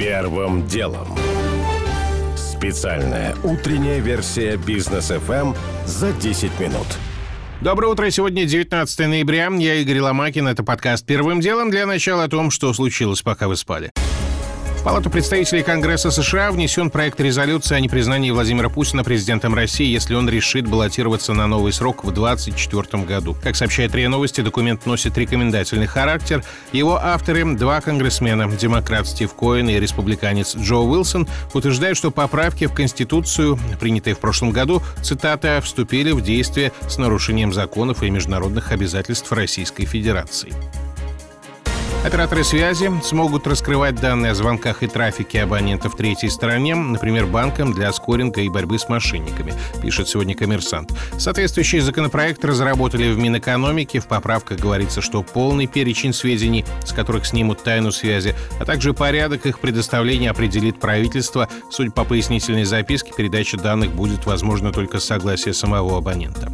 Первым делом. Специальная утренняя версия бизнес FM за 10 минут. Доброе утро. Сегодня 19 ноября. Я Игорь Ломакин. Это подкаст «Первым делом». Для начала о том, что случилось, пока вы спали. В Палату представителей Конгресса США внесен проект резолюции о непризнании Владимира Путина президентом России, если он решит баллотироваться на новый срок в 2024 году. Как сообщает РИА Новости, документ носит рекомендательный характер. Его авторы, два конгрессмена, демократ Стив Коэн и республиканец Джо Уилсон, утверждают, что поправки в Конституцию, принятые в прошлом году, цитата, вступили в действие с нарушением законов и международных обязательств Российской Федерации. Операторы связи смогут раскрывать данные о звонках и трафике абонентов третьей стороне, например, банкам для скоринга и борьбы с мошенниками, пишет сегодня коммерсант. Соответствующий законопроект разработали в Минэкономике. В поправках говорится, что полный перечень сведений, с которых снимут тайну связи, а также порядок их предоставления определит правительство. Судя по пояснительной записке, передача данных будет возможна только с согласия самого абонента.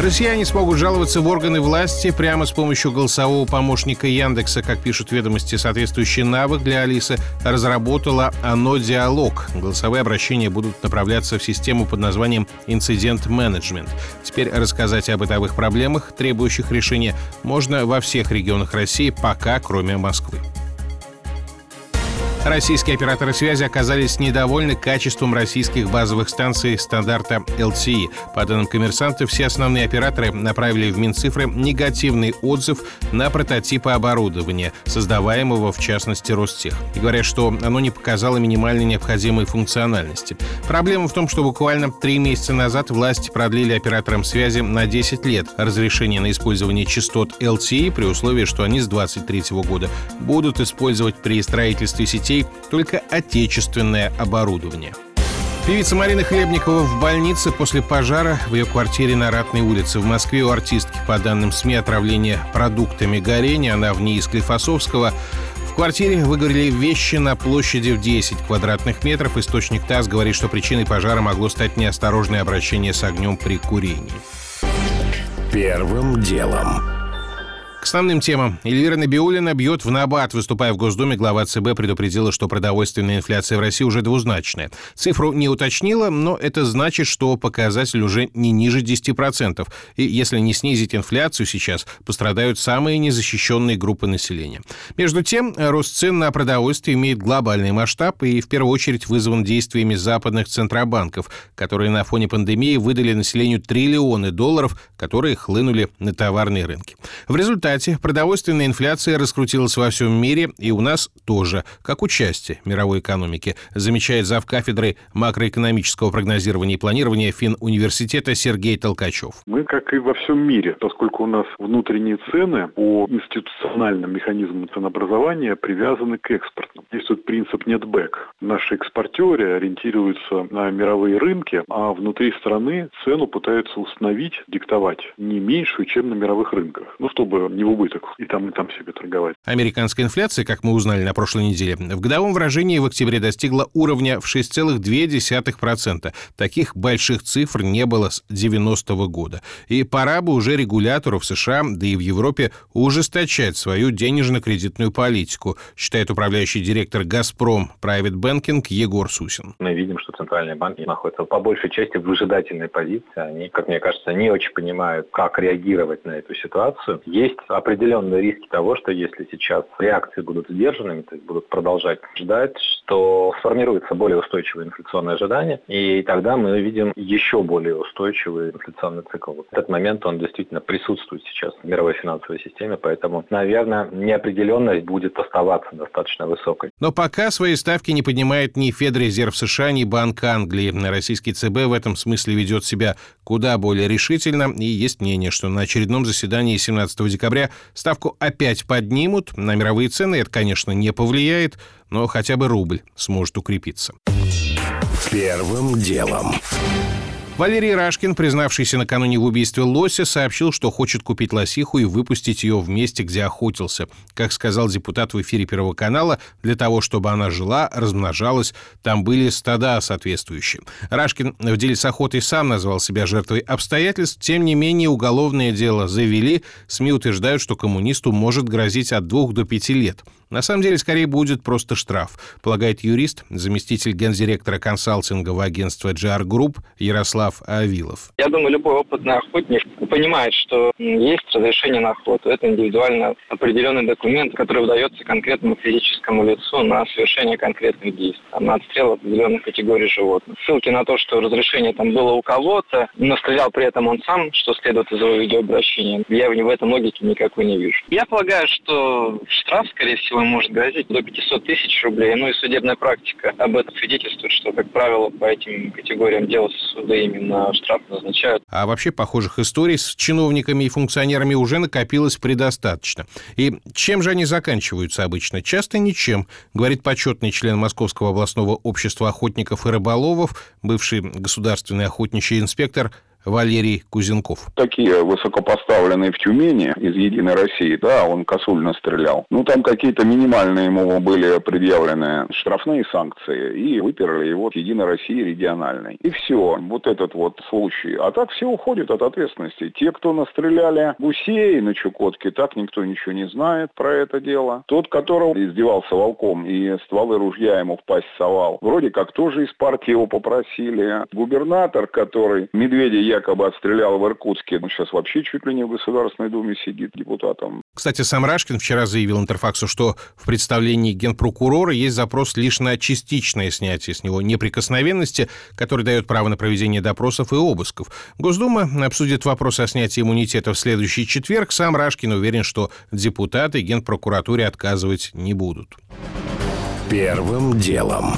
Россияне смогут жаловаться в органы власти прямо с помощью голосового помощника Яндекса. Как пишут ведомости, соответствующий навык для Алисы разработала «Оно Диалог». Голосовые обращения будут направляться в систему под названием «Инцидент менеджмент». Теперь рассказать о бытовых проблемах, требующих решения, можно во всех регионах России, пока кроме Москвы. Российские операторы связи оказались недовольны качеством российских базовых станций стандарта LTE. По данным коммерсанта, все основные операторы направили в Минцифры негативный отзыв на прототипы оборудования, создаваемого в частности Ростех. И говорят, что оно не показало минимально необходимой функциональности. Проблема в том, что буквально три месяца назад власти продлили операторам связи на 10 лет разрешение на использование частот LTE при условии, что они с 2023 года будут использовать при строительстве сетей людей только отечественное оборудование. Певица Марина Хлебникова в больнице после пожара в ее квартире на Ратной улице. В Москве у артистки, по данным СМИ, отравление продуктами горения. Она в ней из Клифосовского. В квартире выгорели вещи на площади в 10 квадратных метров. Источник ТАСС говорит, что причиной пожара могло стать неосторожное обращение с огнем при курении. Первым делом. К основным темам. Эльвира Набиулина бьет в набат. Выступая в Госдуме, глава ЦБ предупредила, что продовольственная инфляция в России уже двузначная. Цифру не уточнила, но это значит, что показатель уже не ниже 10%. И если не снизить инфляцию сейчас, пострадают самые незащищенные группы населения. Между тем, рост цен на продовольствие имеет глобальный масштаб и в первую очередь вызван действиями западных центробанков, которые на фоне пандемии выдали населению триллионы долларов, которые хлынули на товарные рынки. В результате результате продовольственная инфляция раскрутилась во всем мире, и у нас тоже, как участие мировой экономики, замечает зав. кафедры макроэкономического прогнозирования и планирования Финуниверситета Сергей Толкачев. Мы, как и во всем мире, поскольку у нас внутренние цены по институциональным механизмам ценообразования привязаны к экспорту. Действует принцип нетбэк. Наши экспортеры ориентируются на мировые рынки, а внутри страны цену пытаются установить, диктовать не меньшую, чем на мировых рынках. Ну, чтобы не в убыток и там, и там себе торговать. Американская инфляция, как мы узнали на прошлой неделе, в годовом выражении в октябре достигла уровня в 6,2%. Таких больших цифр не было с 90-го года. И пора бы уже регулятору в США, да и в Европе, ужесточать свою денежно-кредитную политику, считает управляющий директор «Газпром» Private Banking Егор Сусин. Мы видим, что центральные банки находятся по большей части в выжидательной позиции. Они, как мне кажется, не очень понимают, как реагировать на эту ситуацию. Есть определенные риски того, что если сейчас реакции будут сдержанными, то есть будут продолжать ждать, что сформируется более устойчивое инфляционное ожидание, и тогда мы видим еще более устойчивый инфляционный цикл. Вот этот момент, он действительно присутствует сейчас в мировой финансовой системе, поэтому, наверное, неопределенность будет оставаться достаточно высокой. Но пока свои ставки не поднимает ни Федрезерв США, ни Банк Англии. Российский ЦБ в этом смысле ведет себя куда более решительно, и есть мнение, что на очередном заседании 17 декабря ставку опять поднимут. На мировые цены это, конечно, не повлияет, но хотя бы рубль сможет укрепиться. Первым делом. Валерий Рашкин, признавшийся накануне в убийстве лося, сообщил, что хочет купить лосиху и выпустить ее в месте, где охотился. Как сказал депутат в эфире Первого канала, для того, чтобы она жила, размножалась, там были стада соответствующие. Рашкин в деле с охотой сам назвал себя жертвой обстоятельств, тем не менее уголовное дело завели. СМИ утверждают, что коммунисту может грозить от двух до пяти лет. На самом деле, скорее будет просто штраф, полагает юрист, заместитель гендиректора консалтингового агентства GR Group Ярослав Авилов. Я думаю, любой опытный охотник понимает, что есть разрешение на охоту. Это индивидуально определенный документ, который выдается конкретному физическому лицу на совершение конкретных действий, там, на отстрел определенных категорий животных. Ссылки на то, что разрешение там было у кого-то, но стрелял при этом он сам, что следует из его видеообращения, я в этом логики никакой не вижу. Я полагаю, что штраф, скорее всего, может грозить до 500 тысяч рублей. Ну и судебная практика об этом свидетельствует, что, как правило, по этим категориям дел суды именно штраф назначают. А вообще похожих историй с чиновниками и функционерами уже накопилось предостаточно. И чем же они заканчиваются обычно? Часто ничем, говорит почетный член Московского областного общества охотников и рыболовов, бывший государственный охотничий инспектор Валерий Кузенков. Такие высокопоставленные в Тюмени из «Единой России», да, он косульно стрелял. Ну, там какие-то минимальные ему были предъявлены штрафные санкции, и выперли его в «Единой России» региональной. И все, вот этот вот случай. А так все уходят от ответственности. Те, кто настреляли гусей на Чукотке, так никто ничего не знает про это дело. Тот, которого издевался волком и стволы ружья ему в пасть совал, вроде как тоже из партии его попросили. Губернатор, который медведя якобы отстрелял в Иркутске. Он сейчас вообще чуть ли не в Государственной Думе сидит депутатом. Кстати, сам Рашкин вчера заявил Интерфаксу, что в представлении генпрокурора есть запрос лишь на частичное снятие с него неприкосновенности, который дает право на проведение допросов и обысков. Госдума обсудит вопрос о снятии иммунитета в следующий четверг. Сам Рашкин уверен, что депутаты генпрокуратуре отказывать не будут. Первым делом.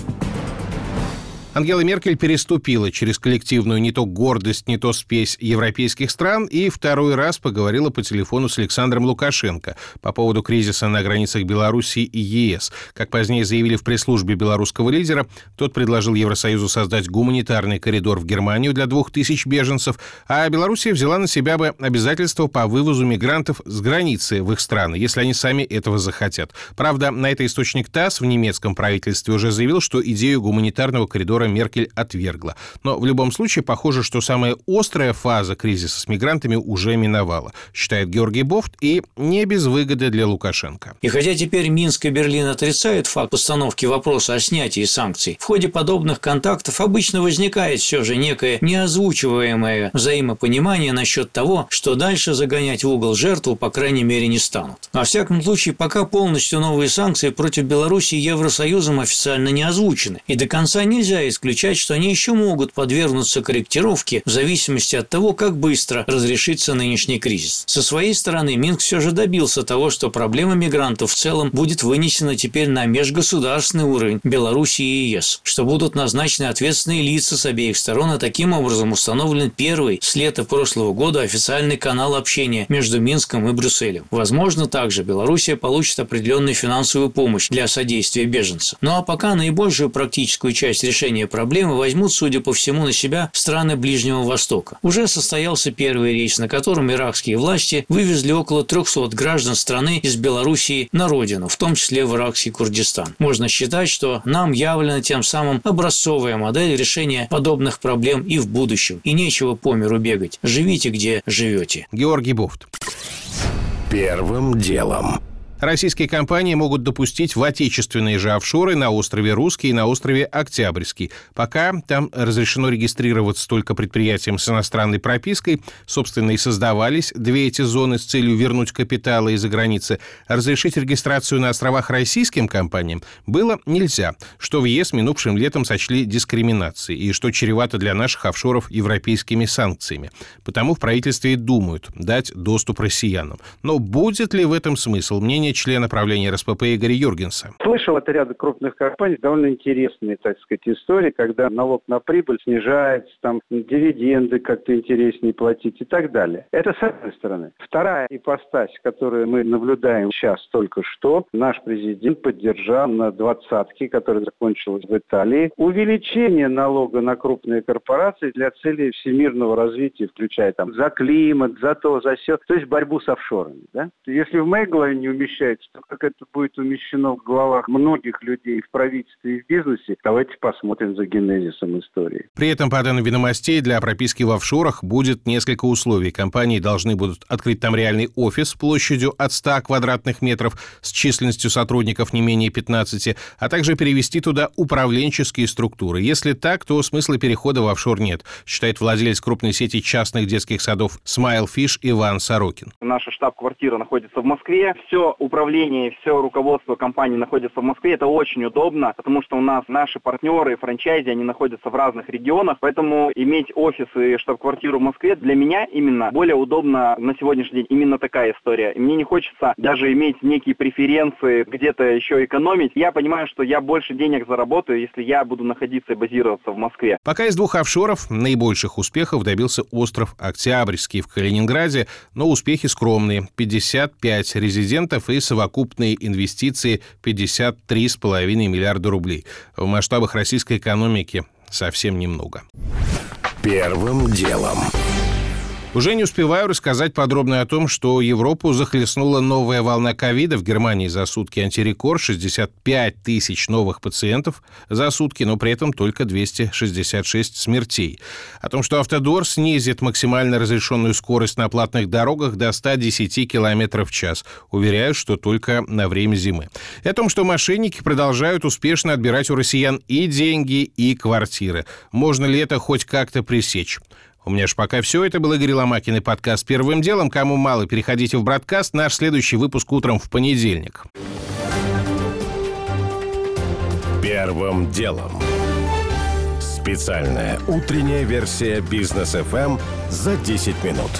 Ангела Меркель переступила через коллективную не то гордость, не то спесь европейских стран и второй раз поговорила по телефону с Александром Лукашенко по поводу кризиса на границах Беларуси и ЕС. Как позднее заявили в пресс-службе белорусского лидера, тот предложил Евросоюзу создать гуманитарный коридор в Германию для двух тысяч беженцев, а Белоруссия взяла на себя бы обязательства по вывозу мигрантов с границы в их страны, если они сами этого захотят. Правда, на это источник ТАСС в немецком правительстве уже заявил, что идею гуманитарного коридора которое Меркель отвергла. Но в любом случае похоже, что самая острая фаза кризиса с мигрантами уже миновала, считает Георгий Бофт, и не без выгоды для Лукашенко. И хотя теперь Минск и Берлин отрицают факт постановки вопроса о снятии санкций, в ходе подобных контактов обычно возникает все же некое неозвучиваемое взаимопонимание насчет того, что дальше загонять в угол жертву, по крайней мере, не станут. Во всяком случае, пока полностью новые санкции против Беларуси Евросоюзом официально не озвучены, и до конца нельзя исключать, что они еще могут подвергнуться корректировке в зависимости от того, как быстро разрешится нынешний кризис. Со своей стороны, Минск все же добился того, что проблема мигрантов в целом будет вынесена теперь на межгосударственный уровень Беларуси и ЕС, что будут назначены ответственные лица с обеих сторон, и таким образом установлен первый с лета прошлого года официальный канал общения между Минском и Брюсселем. Возможно, также Белоруссия получит определенную финансовую помощь для содействия беженцам. Ну а пока наибольшую практическую часть решения решения проблемы возьмут, судя по всему, на себя страны Ближнего Востока. Уже состоялся первый рейс, на котором иракские власти вывезли около 300 граждан страны из Белоруссии на родину, в том числе в иракский Курдистан. Можно считать, что нам явлена тем самым образцовая модель решения подобных проблем и в будущем. И нечего по миру бегать. Живите, где живете. Георгий Буфт. Первым делом. Российские компании могут допустить в отечественные же офшоры на острове Русский и на острове Октябрьский. Пока там разрешено регистрироваться только предприятиям с иностранной пропиской. Собственно, и создавались две эти зоны с целью вернуть капиталы из-за границы. Разрешить регистрацию на островах российским компаниям было нельзя, что в ЕС минувшим летом сочли дискриминацией и что чревато для наших офшоров европейскими санкциями. Потому в правительстве и думают дать доступ россиянам. Но будет ли в этом смысл? Мнение мнение члена правления РСПП Игоря Юргенса. Слышал от ряда крупных компаний довольно интересные, так сказать, истории, когда налог на прибыль снижается, там дивиденды как-то интереснее платить и так далее. Это с одной стороны. Вторая ипостась, которую мы наблюдаем сейчас только что, наш президент поддержал на двадцатке, которая закончилась в Италии, увеличение налога на крупные корпорации для целей всемирного развития, включая там за климат, за то, за все, то есть борьбу с офшорами. Да? Если в моей голове не умещается, то как это будет умещено в головах многих людей в правительстве и в бизнесе, давайте посмотрим за генезисом истории. При этом, по данным ведомостей, для прописки в офшорах будет несколько условий. Компании должны будут открыть там реальный офис площадью от 100 квадратных метров с численностью сотрудников не менее 15, а также перевести туда управленческие структуры. Если так, то смысла перехода в офшор нет, считает владелец крупной сети частных детских садов Smile Fish Иван Сорокин. Наша штаб-квартира находится в Москве. Все управление, все руководство компании находится в Москве. Это очень удобно, потому что у нас наши партнеры, франчайзи, они находятся в разных регионах. Поэтому иметь офис и штаб-квартиру в Москве для меня именно более удобно на сегодняшний день. Именно такая история. И мне не хочется даже иметь некие преференции, где-то еще экономить. Я понимаю, что я больше денег заработаю, если я буду находиться и базироваться в Москве. Пока из двух офшоров наибольших успехов добился остров Октябрьский в Калининграде, но успехи скромные. 55 резидентов и совокупные инвестиции 53,5 миллиарда рублей. В масштабах российской экономики совсем немного. Первым делом. Уже не успеваю рассказать подробно о том, что Европу захлестнула новая волна ковида. В Германии за сутки антирекорд 65 тысяч новых пациентов за сутки, но при этом только 266 смертей. О том, что Автодор снизит максимально разрешенную скорость на платных дорогах до 110 км в час. Уверяю, что только на время зимы. И о том, что мошенники продолжают успешно отбирать у россиян и деньги, и квартиры. Можно ли это хоть как-то пресечь? У меня ж пока все. Это был Игорь Ломакин и подкаст «Первым делом». Кому мало, переходите в бродкаст. Наш следующий выпуск утром в понедельник. Первым делом. Специальная утренняя версия «Бизнес ФМ» за 10 минут.